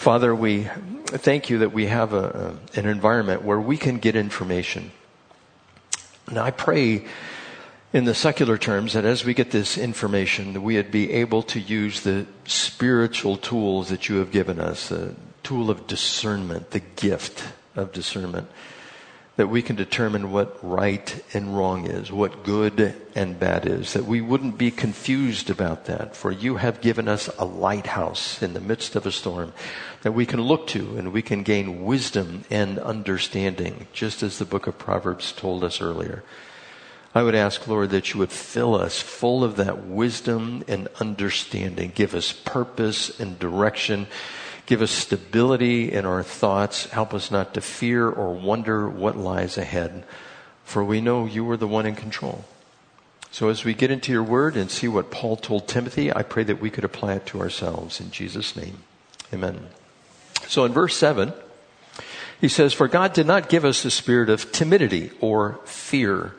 Father, we thank you that we have a, an environment where we can get information. And I pray in the secular terms that as we get this information, we would be able to use the spiritual tools that you have given us, the tool of discernment, the gift of discernment, that we can determine what right and wrong is, what good and bad is, that we wouldn't be confused about that, for you have given us a lighthouse in the midst of a storm that we can look to and we can gain wisdom and understanding, just as the book of Proverbs told us earlier. I would ask, Lord, that you would fill us full of that wisdom and understanding. Give us purpose and direction. Give us stability in our thoughts. Help us not to fear or wonder what lies ahead, for we know you are the one in control. So as we get into your word and see what Paul told Timothy, I pray that we could apply it to ourselves. In Jesus' name, amen. So in verse 7, he says, For God did not give us the spirit of timidity or fear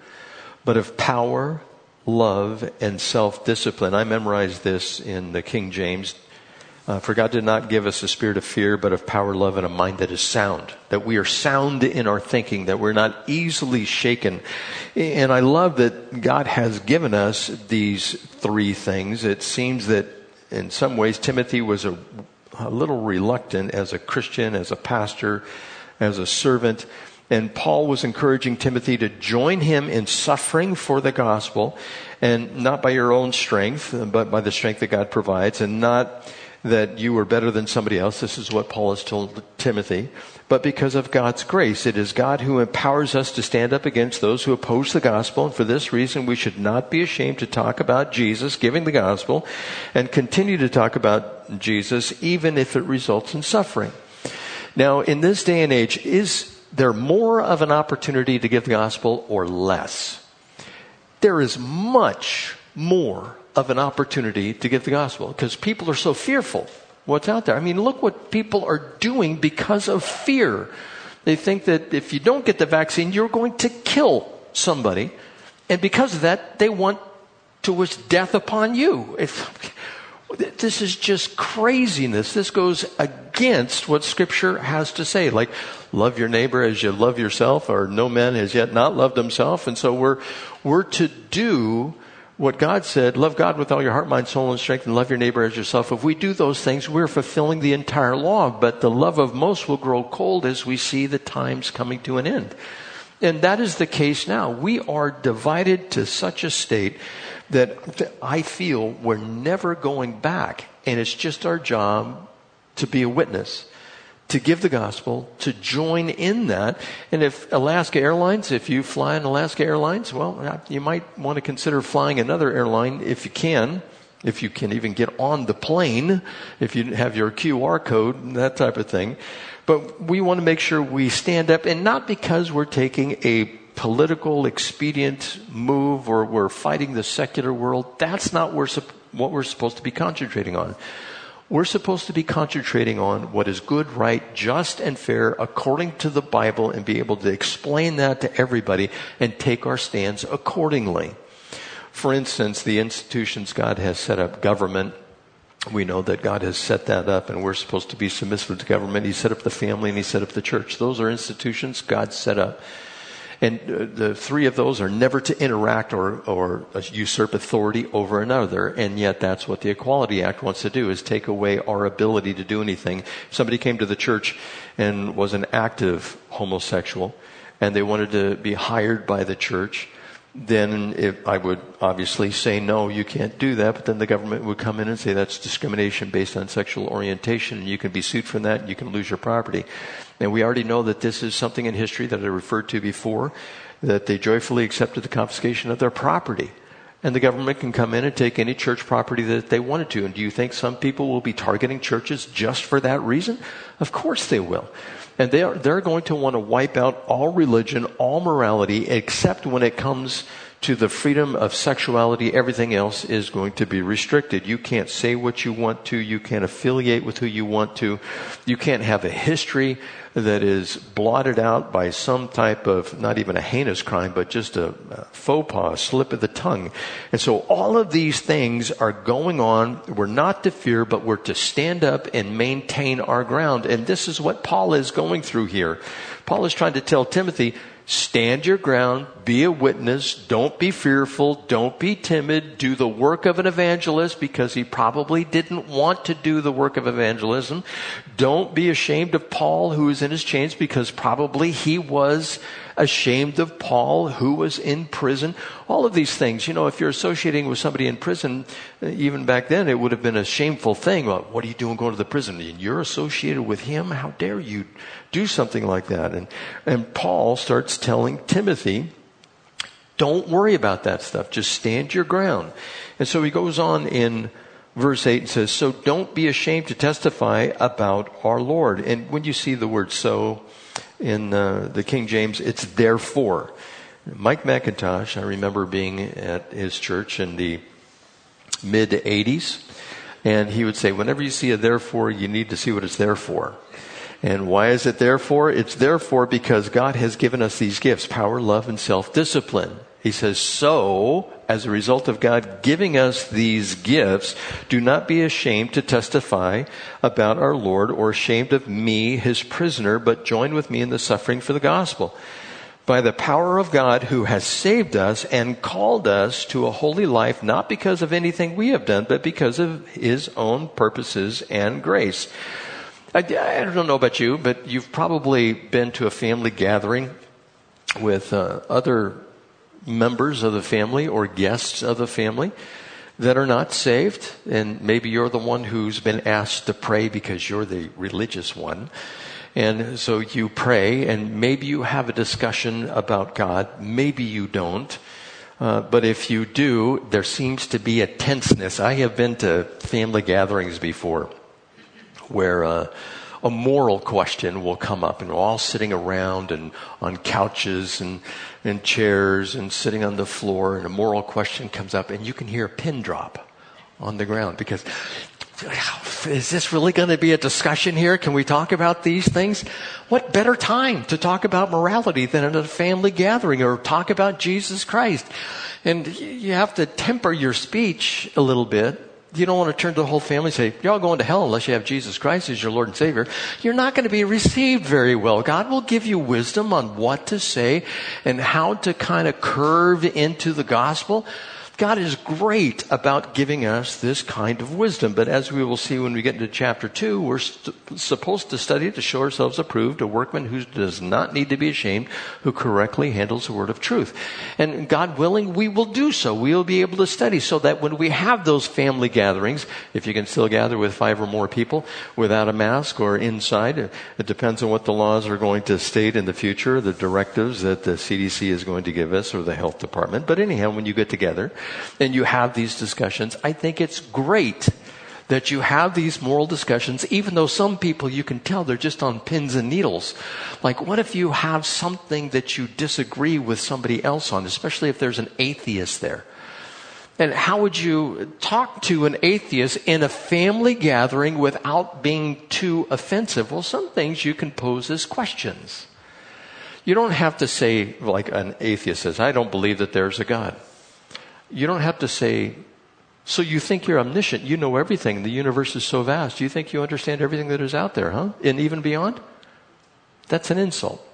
but of power, love, and self discipline. I memorized this in the King James. Uh, for God did not give us a spirit of fear, but of power, love, and a mind that is sound. That we are sound in our thinking, that we're not easily shaken. And I love that God has given us these three things. It seems that in some ways Timothy was a, a little reluctant as a Christian, as a pastor, as a servant and Paul was encouraging Timothy to join him in suffering for the gospel, and not by your own strength, but by the strength that God provides, and not that you are better than somebody else. This is what Paul has told Timothy. But because of God's grace, it is God who empowers us to stand up against those who oppose the gospel. And for this reason, we should not be ashamed to talk about Jesus giving the gospel and continue to talk about Jesus even if it results in suffering. Now, in this day and age, is there more of an opportunity to give the gospel or less? There is much more of an opportunity to give the gospel because people are so fearful what's out there. I mean, look what people are doing because of fear. They think that if you don't get the vaccine, you're going to kill somebody. And because of that, they want to wish death upon you. If, this is just craziness. This goes against what Scripture has to say. Like, love your neighbor as you love yourself, or no man has yet not loved himself. And so we're, we're to do what God said, love God with all your heart, mind, soul, and strength, and love your neighbor as yourself. If we do those things, we're fulfilling the entire law. But the love of most will grow cold as we see the times coming to an end. And that is the case now. We are divided to such a state that I feel we're never going back. And it's just our job to be a witness, to give the gospel, to join in that. And if Alaska Airlines, if you fly on Alaska Airlines, well, uh, you might want to consider flying another airline if you can. If you can even get on the plane, if you have your QR code, and that type of thing. But we want to make sure we stand up and not because we're taking a political expedient move or we're fighting the secular world. That's not what we're supposed to be concentrating on. We're supposed to be concentrating on what is good, right, just, and fair according to the Bible and be able to explain that to everybody and take our stands accordingly. For instance, the institutions God has set up, government, we know that God has set that up and we're supposed to be submissive to government. He set up the family and He set up the church. Those are institutions God set up. And uh, the three of those are never to interact or, or usurp authority over another. And yet that's what the Equality Act wants to do is take away our ability to do anything. If somebody came to the church and was an active homosexual and they wanted to be hired by the church, then if I would obviously say no, you can't do that, but then the government would come in and say that's discrimination based on sexual orientation and you can be sued for that and you can lose your property. And we already know that this is something in history that I referred to before, that they joyfully accepted the confiscation of their property. And the government can come in and take any church property that they wanted to. And do you think some people will be targeting churches just for that reason? Of course they will. And they are, they're going to want to wipe out all religion, all morality, except when it comes to the freedom of sexuality, everything else is going to be restricted. You can't say what you want to. You can't affiliate with who you want to. You can't have a history that is blotted out by some type of, not even a heinous crime, but just a, faux pas, a slip of the tongue. And so all of these things are going on. We're not to fear, but we're to stand up and maintain our ground. And this is what Paul is going through here. Paul is trying to tell Timothy, Stand your ground, be a witness, don't be fearful, don't be timid, do the work of an evangelist because he probably didn't want to do the work of evangelism. Don't be ashamed of Paul who is in his chains because probably he was ashamed of Paul who was in prison. All of these things, you know, if you're associating with somebody in prison, eh, even back then it would have been a shameful thing. Well, what are you doing going to the prison? And you're associated with him? How dare you do something like that? And, and Paul starts telling Timothy, don't worry about that stuff. Just stand your ground. And so he goes on in verse 8 and says, So don't be ashamed to testify about our Lord. And when you see the word so, in uh, the King James, it's therefore. Mike MacIntosh, I remember being at his church in the mid 80s, and he would say, whenever you see a therefore, you need to see what it's there for. And why is it therefore? It's therefore because God has given us these gifts, power, love, and self-discipline. He says, so, as a result of God giving us these gifts, do not be ashamed to testify about our Lord or ashamed of me, his prisoner, but join with me in the suffering for the gospel. By the power of God who has saved us and called us to a holy life, not because of anything we have done, but because of his own purposes and grace. I, I don't know about you, but you've probably been to a family gathering with uh, other members of the family or guests of the family that are not saved, and maybe you're the one who's been asked to pray because you're the religious one. And so you pray, and maybe you have a discussion about God, maybe you don't. Uh, but if you do, there seems to be a tenseness. I have been to family gatherings before where uh, a moral question will come up, and we're all sitting around and on couches and, and chairs and sitting on the floor, and a moral question comes up, and you can hear a pin drop on the ground because is this really going to be a discussion here? Can we talk about these things? What better time to talk about morality than at a family gathering or talk about Jesus Christ? And you have to temper your speech a little bit you don't want to turn to the whole family and say, You're all going to hell unless you have Jesus Christ as your Lord and Savior. You're not going to be received very well. God will give you wisdom on what to say and how to kind of curve into the gospel. God is great about giving us this kind of wisdom. But as we will see when we get into chapter 2, we're st- supposed to study to show ourselves approved, a workman who does not need to be ashamed, who correctly handles the word of truth. And God willing, we will do so. We'll be able to study so that when we have those family gatherings, if you can still gather with five or more people without a mask or inside, it depends on what the laws are going to state in the future, the directives that the CDC is going to give us or the health department. But anyhow, when you get together, and you have these discussions. I think it's great that you have these moral discussions, even though some people you can tell they're just on pins and needles. Like, what if you have something that you disagree with somebody else on, especially if there's an atheist there? And how would you talk to an atheist in a family gathering without being too offensive? Well, some things you can pose as questions. You don't have to say, like an atheist says, I don't believe that there's a God. You don't have to say, so you think you're omniscient. You know everything. The universe is so vast. You think you understand everything that is out there, huh? And even beyond? That's an insult.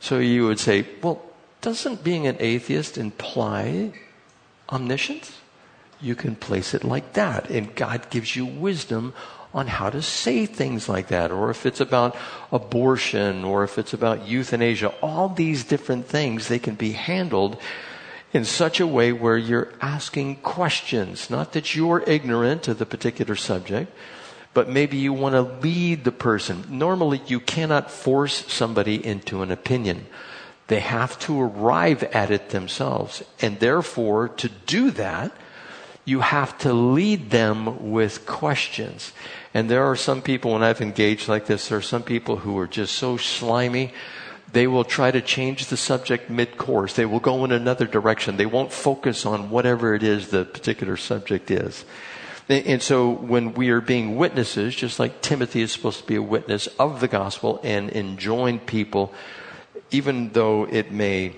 So you would say, well, doesn't being an atheist imply omniscience? You can place it like that. And God gives you wisdom on how to say things like that. Or if it's about abortion, or if it's about euthanasia, all these different things, they can be handled in such a way where you're asking questions. Not that you're ignorant of the particular subject, but maybe you want to lead the person. Normally, you cannot force somebody into an opinion. They have to arrive at it themselves. And therefore, to do that, you have to lead them with questions. And there are some people, when I've engaged like this, there are some people who are just so slimy They will try to change the subject mid course. They will go in another direction. They won't focus on whatever it is the particular subject is. And so when we are being witnesses, just like Timothy is supposed to be a witness of the gospel and enjoin people, even though it may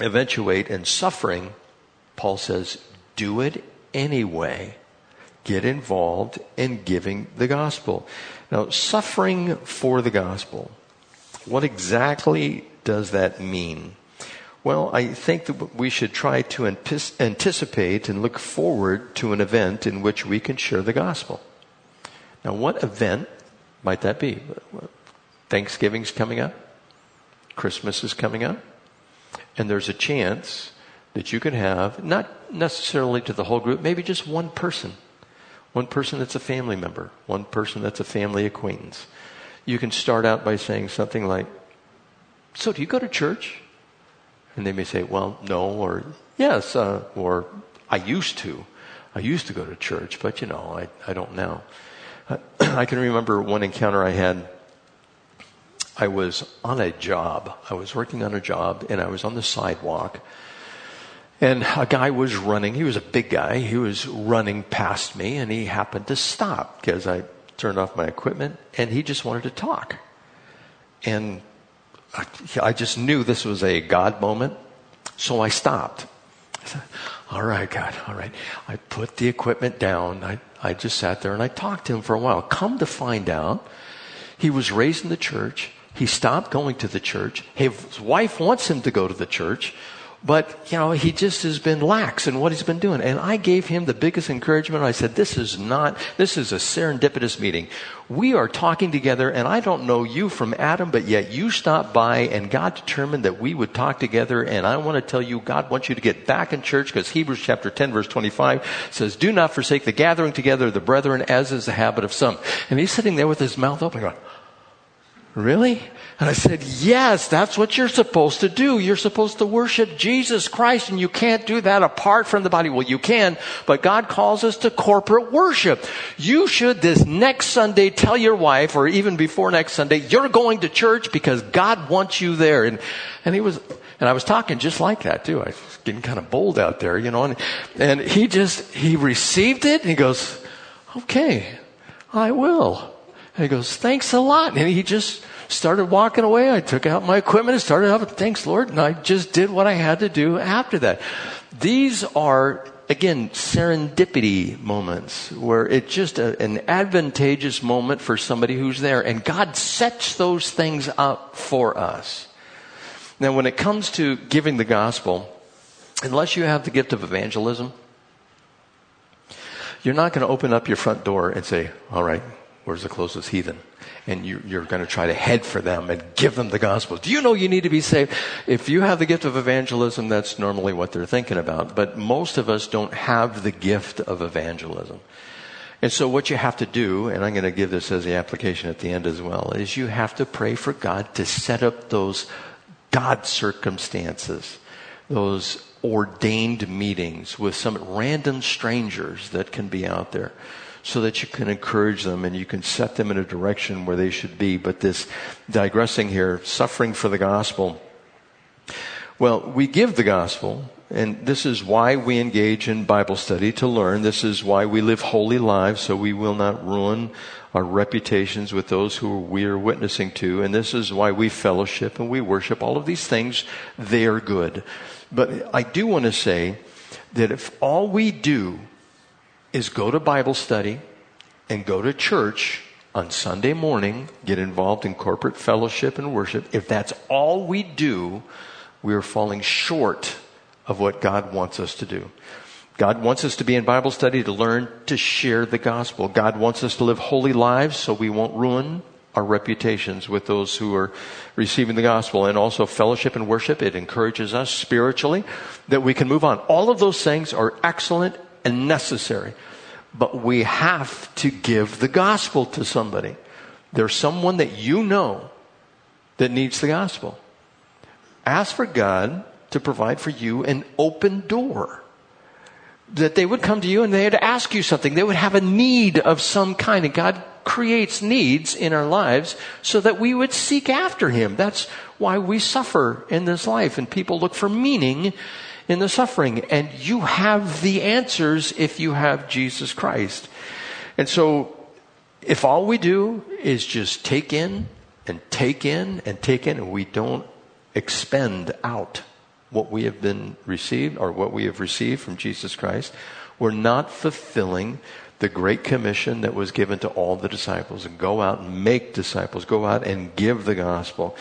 eventuate in suffering, Paul says, do it anyway. Get involved in giving the gospel. Now, suffering for the gospel, what exactly does that mean? Well, I think that we should try to anticipate and look forward to an event in which we can share the gospel. Now, what event might that be? Thanksgiving's coming up, Christmas is coming up, and there's a chance that you can have, not necessarily to the whole group, maybe just one person. One person that's a family member, one person that's a family acquaintance. You can start out by saying something like, So, do you go to church? And they may say, Well, no, or yes, uh, or I used to. I used to go to church, but you know, I, I don't now. I can remember one encounter I had. I was on a job. I was working on a job and I was on the sidewalk and a guy was running. He was a big guy. He was running past me and he happened to stop because I turned off my equipment and he just wanted to talk. And I just knew this was a God moment. So I stopped. I said, all right, God, all right. I put the equipment down. I, I just sat there and I talked to him for a while. Come to find out, he was raised in the church. He stopped going to the church. His wife wants him to go to the church. But, you know, he just has been lax in what he's been doing. And I gave him the biggest encouragement. I said, this is not, this is a serendipitous meeting. We are talking together and I don't know you from Adam, but yet you stopped by and God determined that we would talk together. And I want to tell you, God wants you to get back in church because Hebrews chapter 10 verse 25 says, do not forsake the gathering together of the brethren as is the habit of some. And he's sitting there with his mouth open going, really? And I said, yes, that's what you're supposed to do. You're supposed to worship Jesus Christ and you can't do that apart from the body. Well, you can, but God calls us to corporate worship. You should this next Sunday tell your wife or even before next Sunday, you're going to church because God wants you there. And, and he was, and I was talking just like that too. I was getting kind of bold out there, you know, and, and he just, he received it and he goes, okay, I will. He goes, thanks a lot. And he just, started walking away. I took out my equipment and started out, thanks Lord. And I just did what I had to do after that. These are, again, serendipity moments where it's just a, an advantageous moment for somebody who's there. And God sets those things up for us. Now, when it comes to giving the gospel, unless you have the gift of evangelism, you're not going to open up your front door and say, all right, where's the closest heathen? and you, are going to try to head for them and give them the gospel. Do you know you need to be saved? If you have the gift of evangelism, that's normally what they're thinking about. But most of us don't have the gift of evangelism. And so what you have to do, and I'm going to give this as the application at the end as well, is you have to pray for God to set up those God circumstances, those ordained meetings with some random strangers that can be out there so that you can encourage them and you can set them in a direction where they should be. But this digressing here, suffering for the gospel. Well, we give the gospel, and this is why we engage in Bible study to learn. This is why we live holy lives so we will not ruin our reputations with those who we are witnessing to. And this is why we fellowship and we worship. All of these things, they are good. But I do want to say that if all we do is go to Bible study and go to church on Sunday morning, get involved in corporate fellowship and worship. If that's all we do, we are falling short of what God wants us to do. God wants us to be in Bible study to learn to share the gospel. God wants us to live holy lives so we won't ruin our reputations with those who are receiving the gospel and also fellowship and worship. It encourages us spiritually that we can move on. All of those things are excellent and necessary. But we have to give the gospel to somebody. There's someone that you know that needs the gospel. Ask for God to provide for you an open door. That they would come to you and they would ask you something. They would have a need of some kind and God creates needs in our lives so that we would seek after Him. That's why we suffer in this life and people look for meaning in the suffering. And you have the answers if you have Jesus Christ. And so if all we do is just take in and take in and take in and we don't expend out what we have been received or what we have received from Jesus Christ, we're not fulfilling the great commission that was given to all the disciples and go out and make disciples, go out and give the gospel.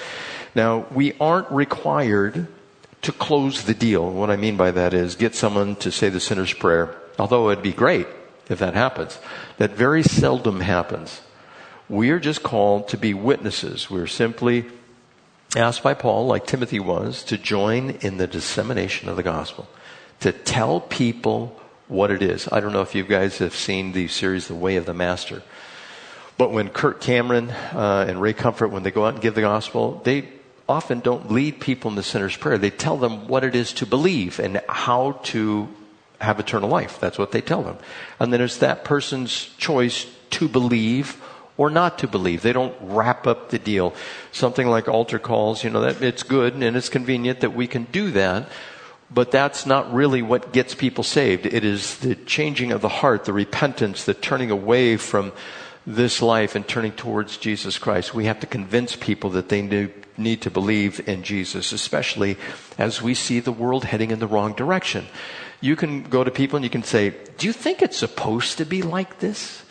Now, we aren't required to close the deal. What I mean by that is get someone to say the sinner's prayer, although it'd be great if that happens. That very seldom happens. We are just called to be witnesses. We're simply asked by Paul, like Timothy was, to join in the dissemination of the gospel, to tell people what it is. I don't know if you guys have seen the series The Way of the Master, but when Kirk Cameron uh, and Ray Comfort, when they go out and give the gospel, they often don't lead people in the sinner's prayer. They tell them what it is to believe and how to have eternal life. That's what they tell them. And then it's that person's choice to believe or not to believe. They don't wrap up the deal. Something like altar calls, you know, that it's good and it's convenient that we can do that. But that's not really what gets people saved. It is the changing of the heart, the repentance, the turning away from this life and turning towards Jesus Christ. We have to convince people that they need to believe in Jesus, especially as we see the world heading in the wrong direction. You can go to people and you can say, Do you think it's supposed to be like this?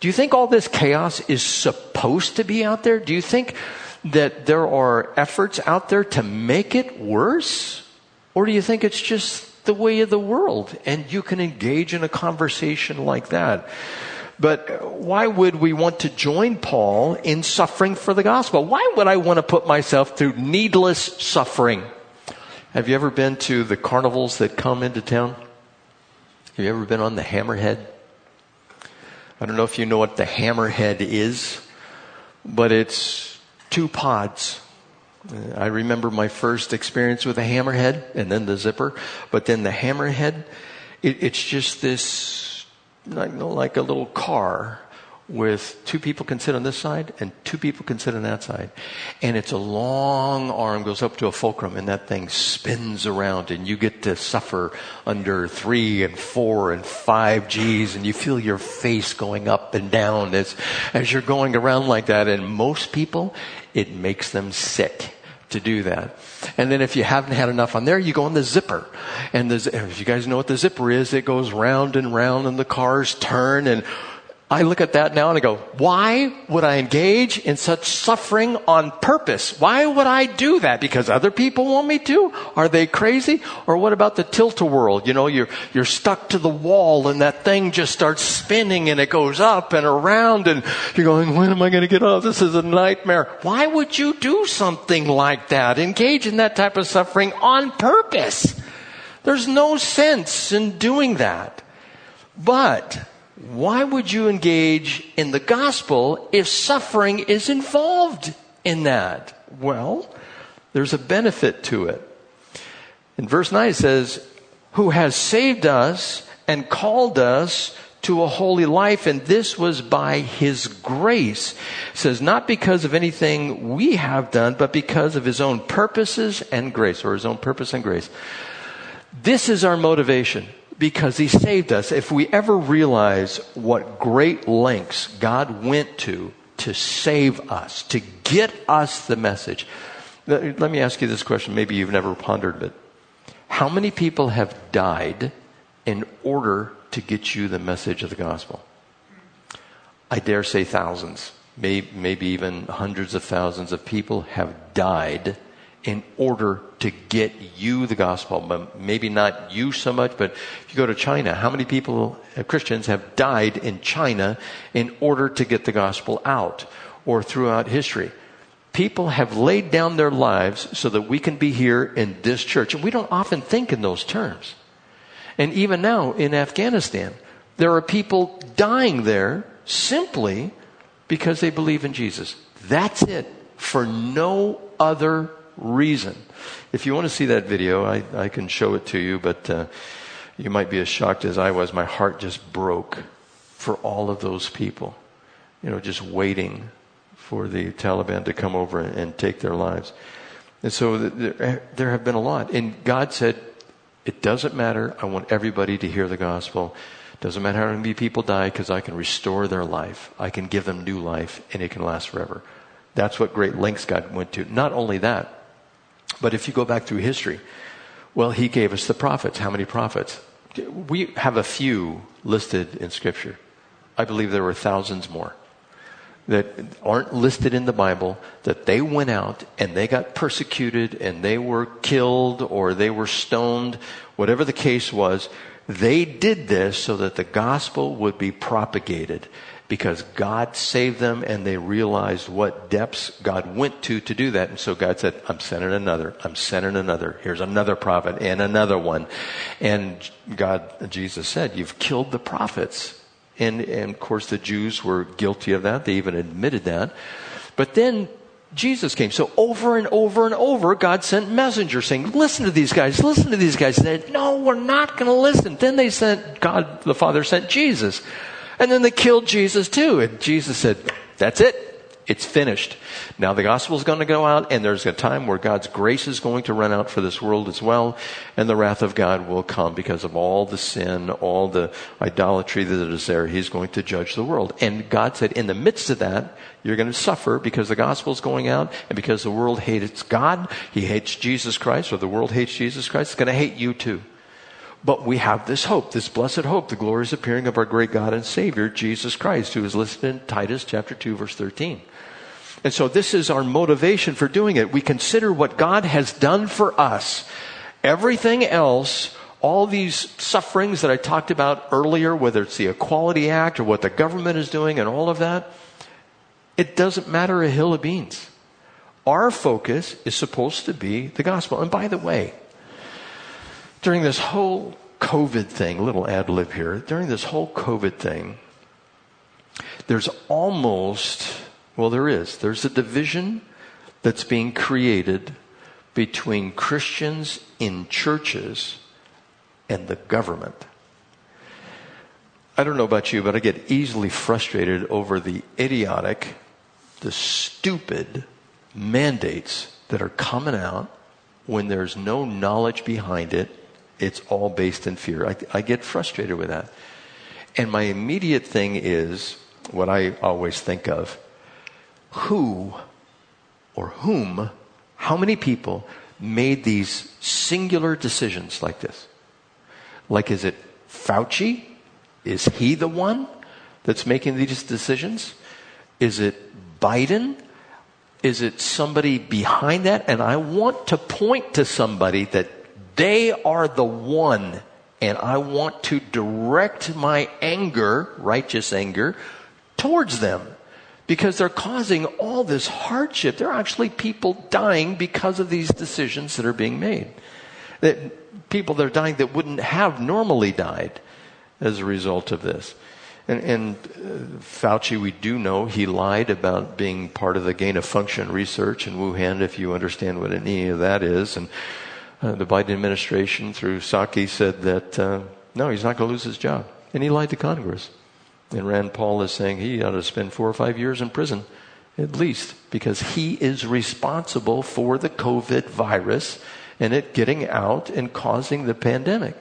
Do you think all this chaos is supposed to be out there? Do you think that there are efforts out there to make it worse? Or do you think it's just the way of the world and you can engage in a conversation like that? But why would we want to join Paul in suffering for the gospel? Why would I want to put myself through needless suffering? Have you ever been to the carnivals that come into town? Have you ever been on the hammerhead? I don't know if you know what the hammerhead is, but it's two pods. I remember my first experience with a hammerhead and then the zipper, but then the hammerhead, it, it's just this, like, like a little car with two people can sit on this side and two people can sit on that side. And it's a long arm, goes up to a fulcrum, and that thing spins around, and you get to suffer under three and four and five G's, and you feel your face going up and down as, as you're going around like that. And most people, it makes them sick to do that. And then if you haven't had enough on there, you go on the zipper. And the, if you guys know what the zipper is, it goes round and round and the cars turn and I look at that now and I go, why would I engage in such suffering on purpose? Why would I do that? Because other people want me to? Are they crazy? Or what about the tilt-a-whirl? You know, you're, you're stuck to the wall and that thing just starts spinning and it goes up and around and you're going, when am I going to get off? This is a nightmare. Why would you do something like that? Engage in that type of suffering on purpose. There's no sense in doing that. But, why would you engage in the gospel if suffering is involved in that? Well, there's a benefit to it. In verse 9 it says, Who has saved us and called us to a holy life, and this was by his grace. It says, not because of anything we have done, but because of his own purposes and grace, or his own purpose and grace. This is our motivation because he saved us. If we ever realize what great lengths God went to to save us, to get us the message. Let me ask you this question. Maybe you've never pondered it. How many people have died in order to get you the message of the gospel? I dare say thousands, maybe even hundreds of thousands of people have died in order to get you the gospel. But maybe not you so much, but if you go to China, how many people, uh, Christians, have died in China in order to get the gospel out or throughout history? People have laid down their lives so that we can be here in this church. And we don't often think in those terms. And even now in Afghanistan, there are people dying there simply because they believe in Jesus. That's it. For no other reason. If you want to see that video, I, I can show it to you, but uh, you might be as shocked as I was. My heart just broke for all of those people. you know, just waiting for the Taliban to come over and, and take their lives. And so there, there have been a lot. And God said, it doesn't matter. I want everybody to hear the gospel. Doesn't matter how many people die because I can restore their life. I can give them new life and it can last forever. That's what great lengths God went to. Not only that, but if you go back through history, well, He gave us the prophets. How many prophets? We have a few listed in Scripture. I believe there were thousands more that aren't listed in the Bible that they went out and they got persecuted and they were killed or they were stoned, whatever the case was. They did this so that the gospel would be propagated because God saved them and they realized what depths God went to to do that. And so God said, I'm sending another. I'm sending another. Here's another prophet and another one. And God, Jesus said, you've killed the prophets. And, and of course the Jews were guilty of that. They even admitted that. But then Jesus came. So over and over and over, God sent messengers saying, listen to these guys, listen to these guys. And They said, no, we're not going to listen. Then they sent, God the Father sent Jesus. And then they killed Jesus too. And Jesus said, That's it. It's finished. Now the gospel is going to go out, and there's a time where God's grace is going to run out for this world as well, and the wrath of God will come because of all the sin, all the idolatry that is there. He's going to judge the world. And God said, in the midst of that, you're going to suffer because the gospel is going out, and because the world hates God, He hates Jesus Christ, or the world hates Jesus Christ, it's going to hate you too. But we have this hope, this blessed hope, the glorious appearing of our great God and Savior, Jesus Christ, who is listed in Titus chapter 2, verse 13. And so this is our motivation for doing it. We consider what God has done for us. Everything else, all these sufferings that I talked about earlier, whether it's the Equality Act or what the government is doing and all of that, it doesn't matter a hill of beans. Our focus is supposed to be the gospel. And by the way, during this whole COVID thing, little ad lib here, during this whole COVID thing, there's almost, well, there is, there's a division that's being created between Christians in churches and the government. I don't know about you, but I get easily frustrated over the idiotic, the stupid mandates that are coming out when there's no knowledge behind it it's all based in fear. I, I get frustrated with that. And my immediate thing is what I always think of who or whom, how many people made these singular decisions like this? Like, is it Fauci? Is he the one that's making these decisions? Is it Biden? Is it somebody behind that? And I want to point to somebody that they are the one, and I want to direct my anger, righteous anger, towards them because they're causing all this hardship. There are actually people dying because of these decisions that are being made. That people that are dying that wouldn't have normally died as a result of this. And, and uh, Fauci, we do know he lied about being part of the gain of function research in Wuhan, if you understand what any of that is. And uh, the Biden administration through Psaki, said that uh, no, he's not going to lose his job. And he lied to Congress. And Rand Paul is saying he ought to spend four or five years in prison, at least, because he is responsible for the COVID virus and it getting out and causing the pandemic.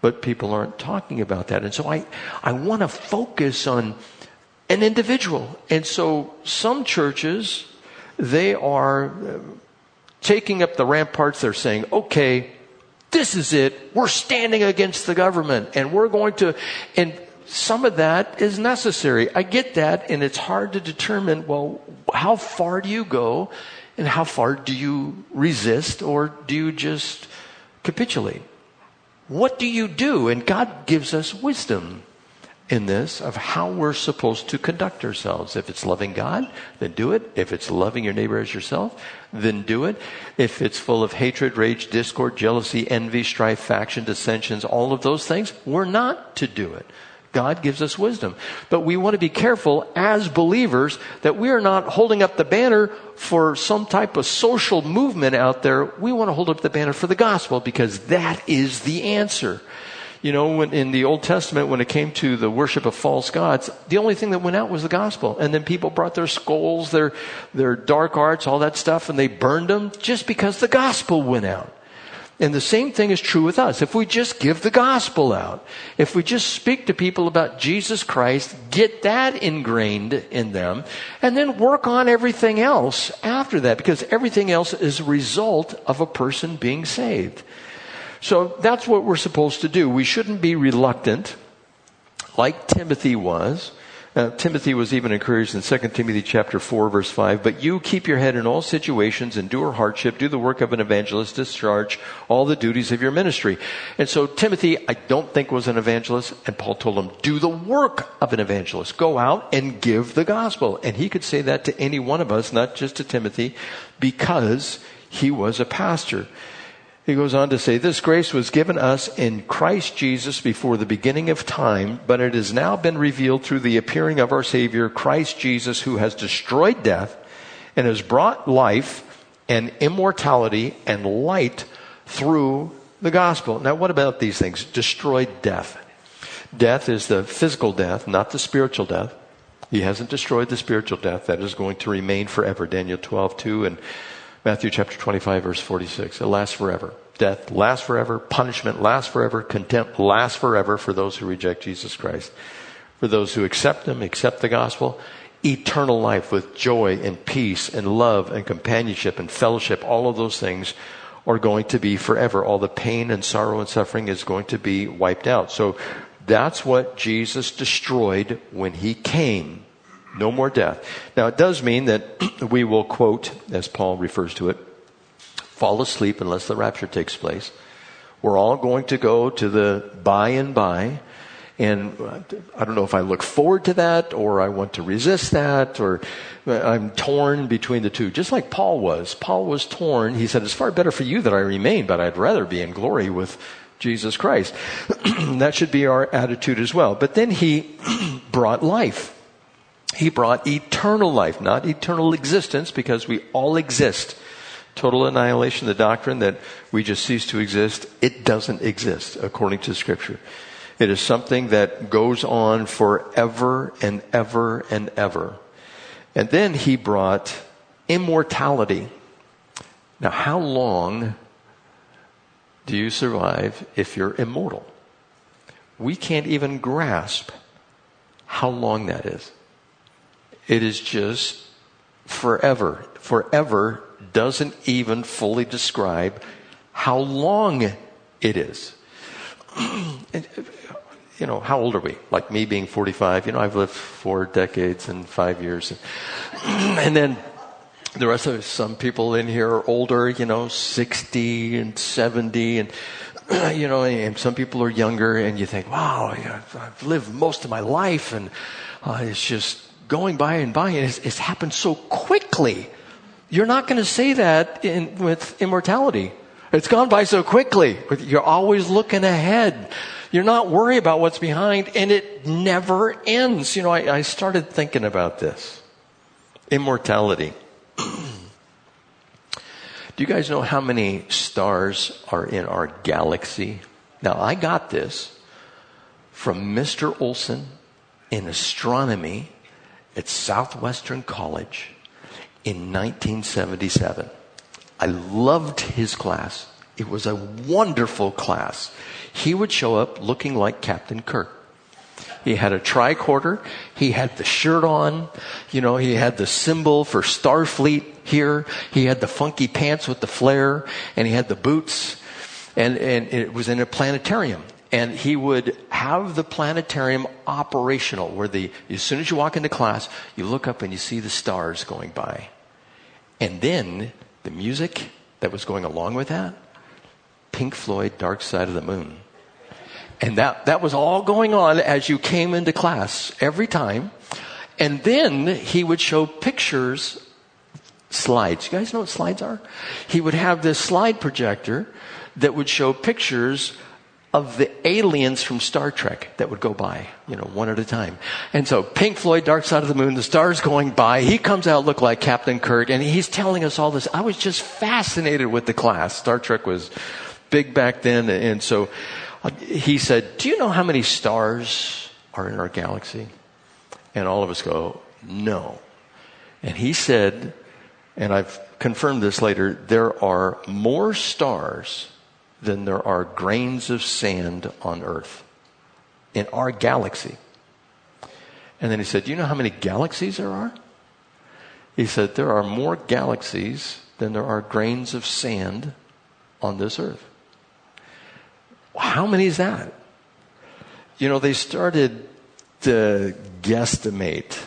But people aren't talking about that. And so I, I want to focus on an individual. And so some churches, they are taking up the ramparts. They're saying, okay, this is it. We're standing against the government and we're going to, and some of that is necessary. I get that. And it's hard to determine, well, how far do you go and how far do you resist or do you just capitulate? What do you do? And God gives us wisdom in this of how we're supposed to conduct ourselves. If it's loving God, then do it. If it's loving your neighbor as yourself, then do it. If it's full of hatred, rage, discord, jealousy, envy, strife, faction, dissensions, all of those things, we're not to do it. God gives us wisdom. But we want to be careful as believers that we are not holding up the banner for some type of social movement out there. We want to hold up the banner for the gospel because that is the answer. You know, when, in the Old Testament, when it came to the worship of false gods, the only thing that went out was the gospel. And then people brought their skulls, their, their dark arts, all that stuff, and they burned them just because the gospel went out. And the same thing is true with us. If we just give the gospel out, if we just speak to people about Jesus Christ, get that ingrained in them, and then work on everything else after that, because everything else is a result of a person being saved. So that's what we're supposed to do. We shouldn't be reluctant, like Timothy was, uh, Timothy was even encouraged in 2 Timothy chapter 4 verse 5, but you keep your head in all situations, endure hardship, do the work of an evangelist, discharge all the duties of your ministry. And so Timothy, I don't think was an evangelist, and Paul told him, do the work of an evangelist. Go out and give the gospel. And he could say that to any one of us, not just to Timothy, because he was a pastor. He goes on to say, This grace was given us in Christ Jesus before the beginning of time, but it has now been revealed through the appearing of our Savior, Christ Jesus, who has destroyed death and has brought life and immortality and light through the gospel. Now, what about these things? Destroyed death. Death is the physical death, not the spiritual death. He hasn't destroyed the spiritual death. That is going to remain forever. Daniel 12, 2 and Matthew chapter 25 verse 46. It lasts forever. Death lasts forever. Punishment lasts forever. Contempt lasts forever for those who reject Jesus Christ. For those who accept Him, accept the gospel, eternal life with joy and peace and love and companionship and fellowship, all of those things are going to be forever. All the pain and sorrow and suffering is going to be wiped out. So that's what Jesus destroyed when He came. No more death. Now, it does mean that we will quote, as Paul refers to it, fall asleep unless the rapture takes place. We're all going to go to the by and by. And I don't know if I look forward to that or I want to resist that or I'm torn between the two, just like Paul was. Paul was torn. He said, It's far better for you that I remain, but I'd rather be in glory with Jesus Christ. that should be our attitude as well. But then he brought life. He brought eternal life, not eternal existence, because we all exist. Total annihilation, the doctrine that we just cease to exist, it doesn't exist according to Scripture. It is something that goes on forever and ever and ever. And then he brought immortality. Now, how long do you survive if you're immortal? We can't even grasp how long that is. It is just forever. Forever doesn't even fully describe how long it is. you know, how old are we? Like me being 45, you know, I've lived four decades and five years. And then the rest of some people in here are older, you know, 60 and 70 and, you know, and some people are younger and you think, wow, I've lived most of my life and uh, it's just going by and by, and it's, it's happened so quickly. You're not going to say that in, with immortality. It's gone by so quickly. You're always looking ahead. You're not worried about what's behind, and it never ends. You know, I, I started thinking about this immortality. Do you guys know how many stars are in our galaxy? Now, I got this from Mr. Olson in astronomy at Southwestern College in 1977. I loved his class. It was a wonderful class. He would show up looking like Captain Kirk. He had a tricorder. He had the shirt on. You know, he had the symbol for Starfleet here. He had the funky pants with the flare and he had the boots. And, and it was in a planetarium and he would have the planetarium operational where the as soon as you walk into class you look up and you see the stars going by. And then the music that was going along with that pink floyd dark side of the moon. And that that was all going on as you came into class every time. And then he would show pictures slides. You guys know what slides are? He would have this slide projector that would show pictures of the aliens from Star Trek that would go by, you know, one at a time. And so Pink Floyd, Dark Side of the Moon, the stars going by, he comes out look like Captain Kirk and he's telling us all this. I was just fascinated with the class. Star Trek was big back then and so uh, he said, Do you know how many stars are in our galaxy? And all of us go, No. And he said, and I've confirmed this later, there are more stars than there are grains of sand on Earth in our galaxy. And then he said, Do you know how many galaxies there are? He said, There are more galaxies than there are grains of sand on this earth. How many is that? You know, they started to guesstimate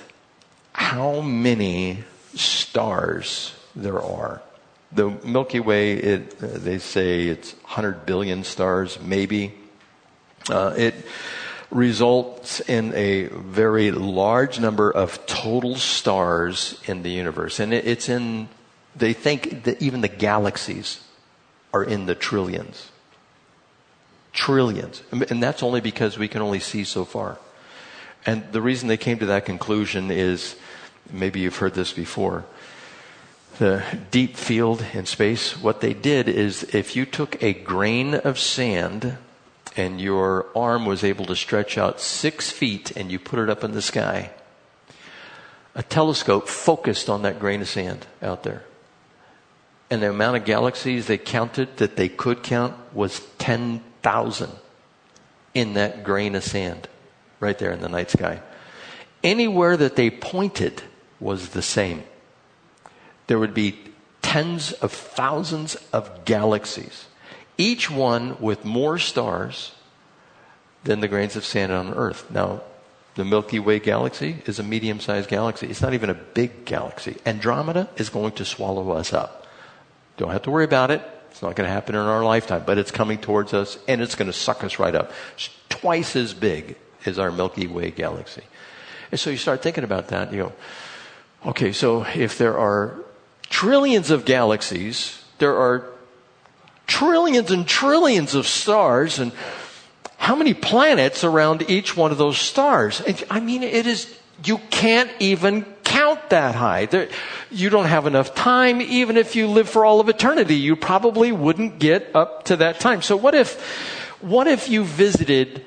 how many stars there are. The Milky Way, it, uh, they say it's 100 billion stars, maybe. Uh, it results in a very large number of total stars in the universe. And it, it's in, they think that even the galaxies are in the trillions. Trillions. And that's only because we can only see so far. And the reason they came to that conclusion is maybe you've heard this before. The deep field in space, what they did is if you took a grain of sand and your arm was able to stretch out six feet and you put it up in the sky, a telescope focused on that grain of sand out there. And the amount of galaxies they counted that they could count was 10,000 in that grain of sand right there in the night sky. Anywhere that they pointed was the same. There would be tens of thousands of galaxies, each one with more stars than the grains of sand on Earth. Now, the Milky Way galaxy is a medium sized galaxy. It's not even a big galaxy. Andromeda is going to swallow us up. Don't have to worry about it. It's not going to happen in our lifetime, but it's coming towards us and it's going to suck us right up. It's twice as big as our Milky Way galaxy. And so you start thinking about that. You go, okay, so if there are trillions of galaxies, there are trillions and trillions of stars, and how many planets around each one of those stars? I mean, it is, you can't even count that high. There, you don't have enough time. Even if you live for all of eternity, you probably wouldn't get up to that time. So what if, what if you visited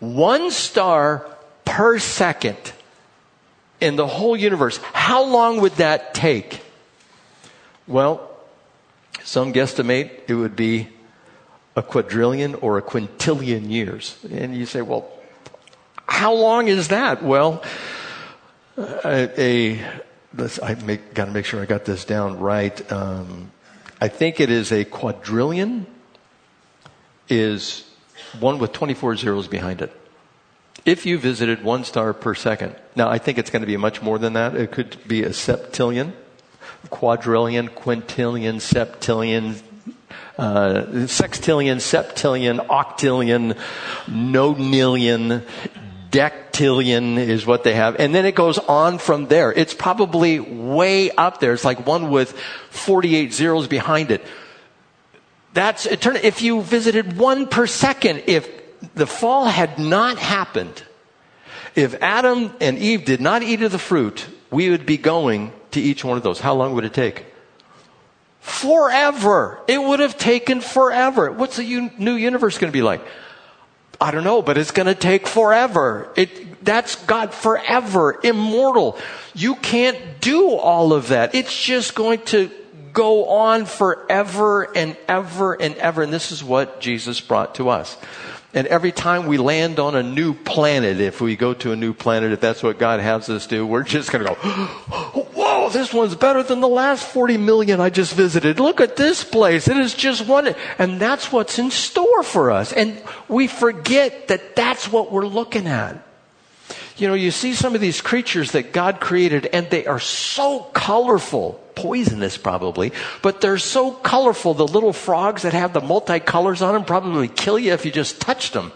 one star per second in the whole universe? How long would that take? Well, some guesstimate it would be a quadrillion or a quintillion years. And you say, well, how long is that? Well, a, a I got to make sure I got this down right. Um, I think it is a quadrillion is one with 24 zeros behind it. If you visited one star per second, now I think it's going to be much more than that. It could be a septillion, quadrillion, quintillion, septillion, uh, sextillion, septillion, octillion, nonillion, dectillion is what they have. And then it goes on from there. It's probably way up there. It's like one with 48 zeros behind it. That's eternity. If you visited one per second, if the fall had not happened, if Adam and Eve did not eat of the fruit, we would be going to each one of those. How long would it take? Forever. It would have taken forever. What's the un- new universe going to be like? I don't know, but it's going to take forever. It, that's God forever, immortal. You can't do all of that. It's just going to go on forever and ever and ever. And this is what Jesus brought to us. And every time we land on a new planet, if we go to a new planet, if that's what God has us do, we're just going to go, whoa, oh, this one's better than the last 40 million I just visited. Look at this place. It is just one. And that's what's in store for us. And we forget that that's what we're looking at. You know, you see some of these creatures that God created and they are so colorful poisonous probably, but they're so colorful. The little frogs that have the multicolors on them probably kill you if you just touched them.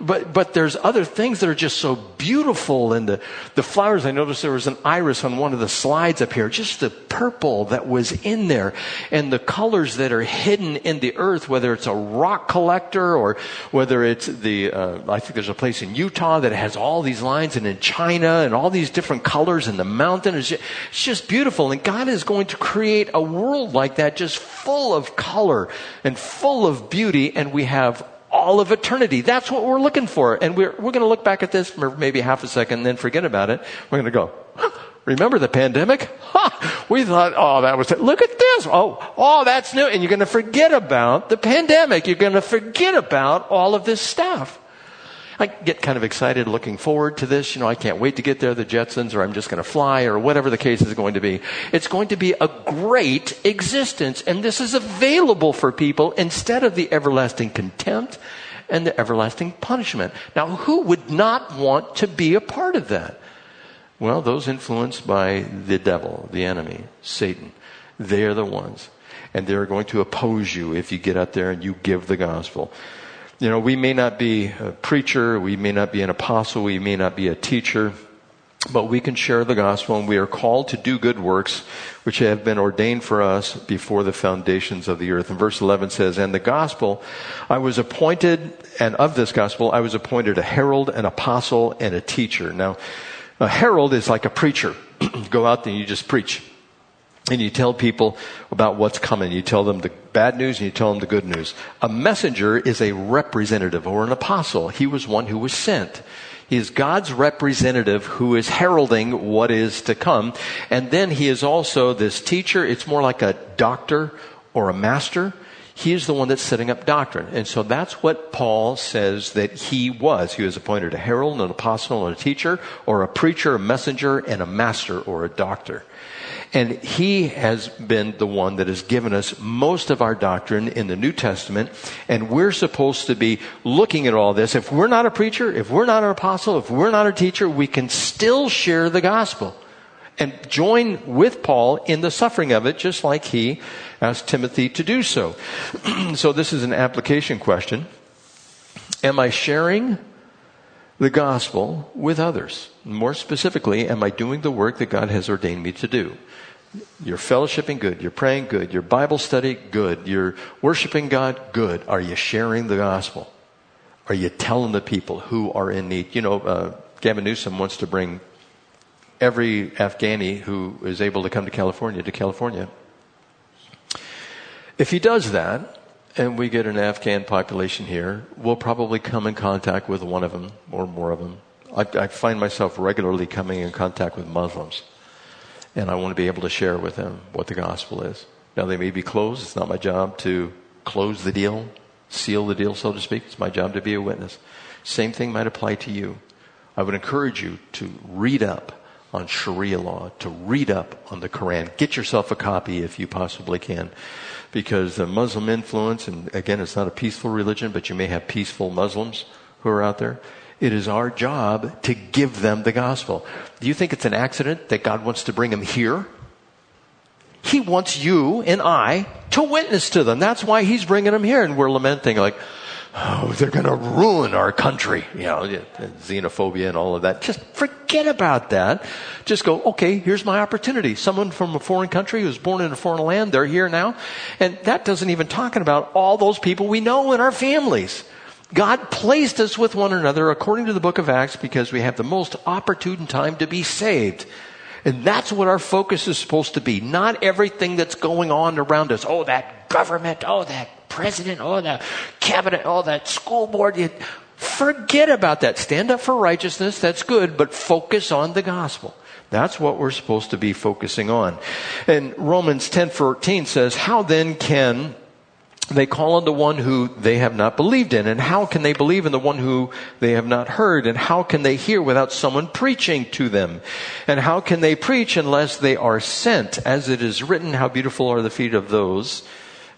But, but there's other things that are just so beautiful. And the, the flowers, I noticed there was an iris on one of the slides up here, just the purple that was in there. And the colors that are hidden in the earth, whether it's a rock collector or whether it's the, uh, I think there's a place in Utah that has all these lines and in China and all these different colors in the mountain. Just, it's just beautiful. And God is going to create a world like that just full of color and full of beauty. And we have all of eternity. That's what we're looking for. And we're, we're going to look back at this for maybe half a second and then forget about it. We're going to go, remember the pandemic? We thought, oh, that was, it. look at this. Oh, oh, that's new. And you're going to forget about the pandemic. You're going to forget about all of this stuff. I get kind of excited looking forward to this. You know, I can't wait to get there, the Jetsons, or I'm just going to fly, or whatever the case is going to be. It's going to be a great existence, and this is available for people instead of the everlasting contempt and the everlasting punishment. Now, who would not want to be a part of that? Well, those influenced by the devil, the enemy, Satan. They are the ones. And they're going to oppose you if you get out there and you give the gospel. You know, we may not be a preacher, we may not be an apostle, we may not be a teacher, but we can share the gospel and we are called to do good works which have been ordained for us before the foundations of the earth. And verse 11 says, And the gospel, I was appointed, and of this gospel, I was appointed a herald, an apostle, and a teacher. Now, a herald is like a preacher. Go out there and you just preach and you tell people about what's coming. You tell them the bad news and you tell them the good news. A messenger is a representative or an apostle. He was one who was sent. He is God's representative who is heralding what is to come. And then he is also this teacher. It's more like a doctor or a master. He is the one that's setting up doctrine. And so that's what Paul says that he was. He was appointed a herald, an apostle, and a teacher, or a preacher, a messenger, and a master or a doctor. And he has been the one that has given us most of our doctrine in the New Testament. And we're supposed to be looking at all this. If we're not a preacher, if we're not an apostle, if we're not a teacher, we can still share the gospel and join with Paul in the suffering of it, just like he asked Timothy to do so. so this is an application question. Am I sharing the gospel with others? More specifically, am I doing the work that God has ordained me to do? You're fellowshipping good. You're praying good. Your Bible study good. You're worshiping God good. Are you sharing the gospel? Are you telling the people who are in need? You know, uh, Gavin Newsom wants to bring every Afghani who is able to come to California to California. If he does that, and we get an Afghan population here, we'll probably come in contact with one of them or more of them. I, I find myself regularly coming in contact with Muslims and I want to be able to share with them what the gospel is. Now, they may be closed. It's not my job to close the deal, seal the deal, so to speak. It's my job to be a witness. Same thing might apply to you. I would encourage you to read up on Sharia law, to read up on the Quran. Get yourself a copy if you possibly can. Because the Muslim influence, and again, it's not a peaceful religion, but you may have peaceful Muslims who are out there. It is our job to give them the gospel. Do you think it's an accident that God wants to bring them here? He wants you and I to witness to them. That's why He's bringing them here. And we're lamenting, like, oh, they're going to ruin our country. You know, xenophobia and all of that. Just forget about that. Just go, okay, here's my opportunity. Someone from a foreign country who's born in a foreign land, they're here now. And that doesn't even talking about all those people we know in our families. God placed us with one another according to the book of Acts because we have the most opportune time to be saved. And that's what our focus is supposed to be. Not everything that's going on around us. Oh, that government. Oh, that president. Oh, that cabinet. Oh, that school board. Forget about that. Stand up for righteousness. That's good. But focus on the gospel. That's what we're supposed to be focusing on. And Romans 10:14 says, "How then can they call on the one who they have not believed in. And how can they believe in the one who they have not heard? And how can they hear without someone preaching to them? And how can they preach unless they are sent? As it is written, how beautiful are the feet of those,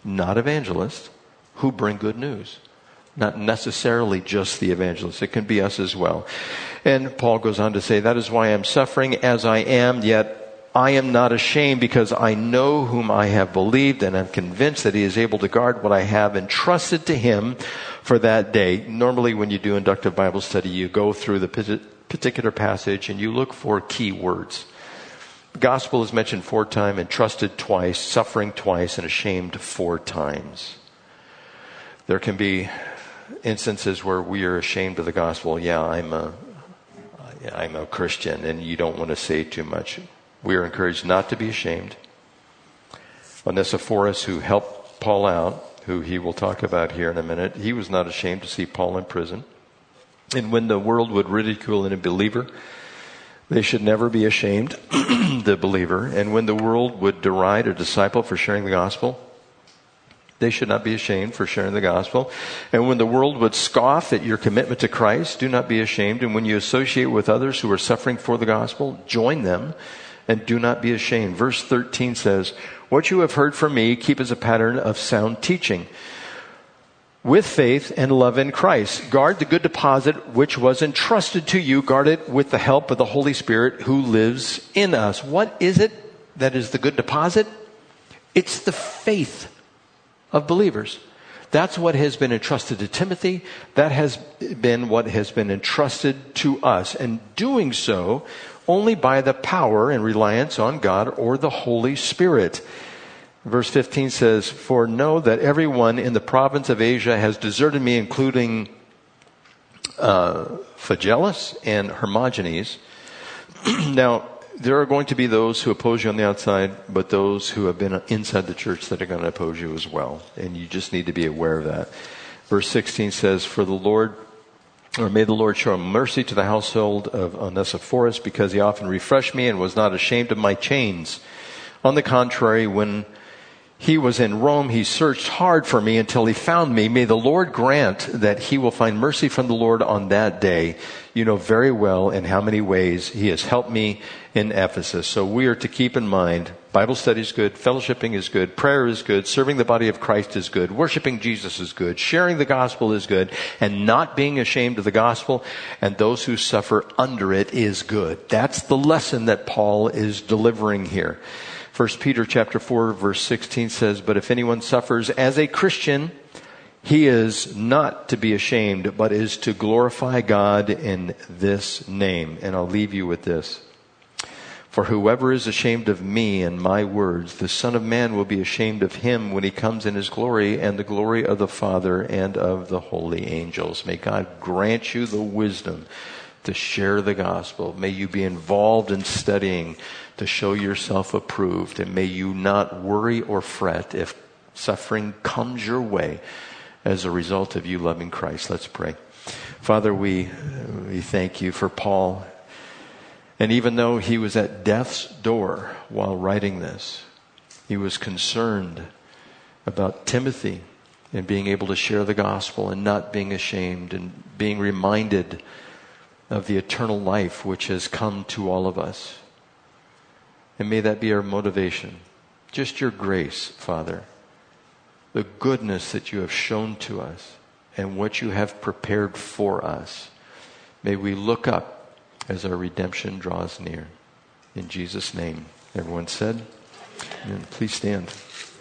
not evangelists, who bring good news. Not necessarily just the evangelists. It can be us as well. And Paul goes on to say, that is why I'm suffering as I am, yet I am not ashamed because I know whom I have believed and am convinced that he is able to guard what I have entrusted to him for that day. Normally, when you do inductive Bible study, you go through the particular passage and you look for key words. Gospel is mentioned four times, entrusted twice, suffering twice, and ashamed four times. There can be instances where we are ashamed of the gospel. Yeah, I'm a, I'm a Christian, and you don't want to say too much. We are encouraged not to be ashamed. Onesiphorus, who helped Paul out, who he will talk about here in a minute, he was not ashamed to see Paul in prison. And when the world would ridicule a believer, they should never be ashamed, the believer. And when the world would deride a disciple for sharing the gospel, they should not be ashamed for sharing the gospel. And when the world would scoff at your commitment to Christ, do not be ashamed. And when you associate with others who are suffering for the gospel, join them and do not be ashamed. Verse 13 says, What you have heard from me, keep as a pattern of sound teaching. With faith and love in Christ. Guard the good deposit which was entrusted to you. Guard it with the help of the Holy Spirit who lives in us. What is it that is the good deposit? It's the faith of believers. That's what has been entrusted to Timothy. That has been what has been entrusted to us. And doing so only by the power and reliance on God or the Holy Spirit. Verse 15 says, For know that everyone in the province of Asia has deserted me, including uh, Phygellus and Hermogenes. now, there are going to be those who oppose you on the outside, but those who have been inside the church that are going to oppose you as well. And you just need to be aware of that. Verse 16 says, For the Lord, or may the Lord show mercy to the household of Onesiphorus, because he often refreshed me and was not ashamed of my chains. On the contrary, when he was in Rome. He searched hard for me until he found me. May the Lord grant that he will find mercy from the Lord on that day. You know very well in how many ways he has helped me in Ephesus. So we are to keep in mind Bible study is good, fellowshipping is good, prayer is good, serving the body of Christ is good, worshiping Jesus is good, sharing the gospel is good, and not being ashamed of the gospel and those who suffer under it is good. That's the lesson that Paul is delivering here. 1 Peter chapter 4 verse 16 says, But if anyone suffers as a Christian, he is not to be ashamed, but is to glorify God in this name. And I'll leave you with this. For whoever is ashamed of me and my words, the Son of Man will be ashamed of him when he comes in his glory and the glory of the Father and of the holy angels. May God grant you the wisdom to share the gospel. May you be involved in studying to show yourself approved. And may you not worry or fret if suffering comes your way as a result of you loving Christ. Let's pray. Father, we, we thank you for Paul. And even though he was at death's door while writing this, he was concerned about Timothy and being able to share the gospel and not being ashamed and being reminded of the eternal life which has come to all of us. And may that be our motivation. Just your grace, Father. The goodness that you have shown to us and what you have prepared for us. May we look up as our redemption draws near. In Jesus' name. Everyone said, Amen. please stand.